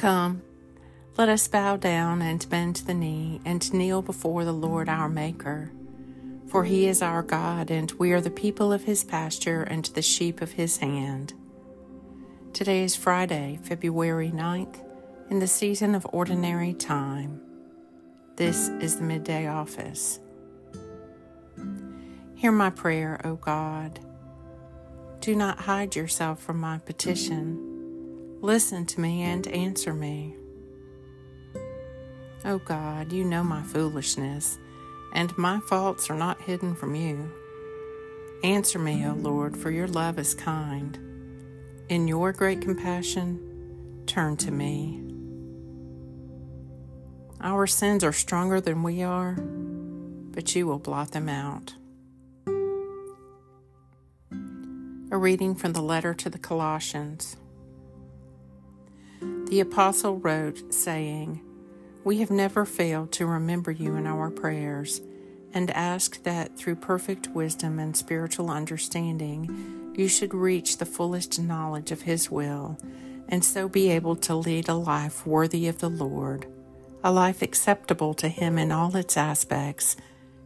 Come, let us bow down and bend the knee and kneel before the Lord our Maker. For he is our God, and we are the people of his pasture and the sheep of his hand. Today is Friday, February 9th, in the season of ordinary time. This is the midday office. Hear my prayer, O God. Do not hide yourself from my petition. Listen to me and answer me. O God, you know my foolishness, and my faults are not hidden from you. Answer me, O Lord, for your love is kind. In your great compassion, turn to me. Our sins are stronger than we are, but you will blot them out. A reading from the letter to the Colossians. The Apostle wrote, saying, We have never failed to remember you in our prayers, and ask that through perfect wisdom and spiritual understanding, you should reach the fullest knowledge of His will, and so be able to lead a life worthy of the Lord, a life acceptable to Him in all its aspects,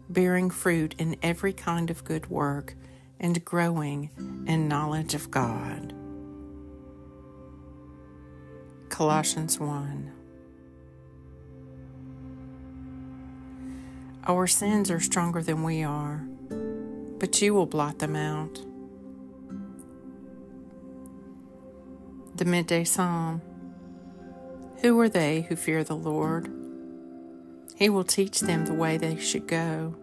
bearing fruit in every kind of good work and growing in knowledge of God. Colossians 1 Our sins are stronger than we are, but you will blot them out. The Midday Psalm Who are they who fear the Lord? He will teach them the way they should go.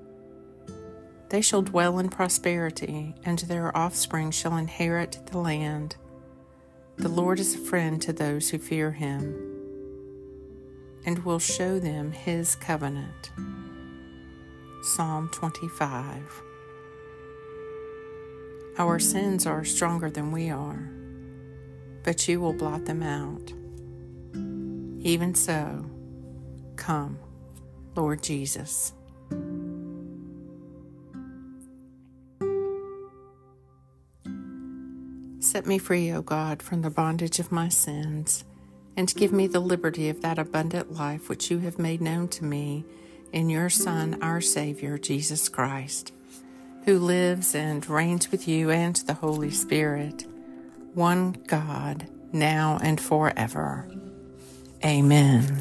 They shall dwell in prosperity, and their offspring shall inherit the land. The Lord is a friend to those who fear him, and will show them his covenant. Psalm 25 Our sins are stronger than we are, but you will blot them out. Even so, come, Lord Jesus. Set me free, O God, from the bondage of my sins, and give me the liberty of that abundant life which you have made known to me in your Son, our Savior, Jesus Christ, who lives and reigns with you and the Holy Spirit, one God, now and forever. Amen.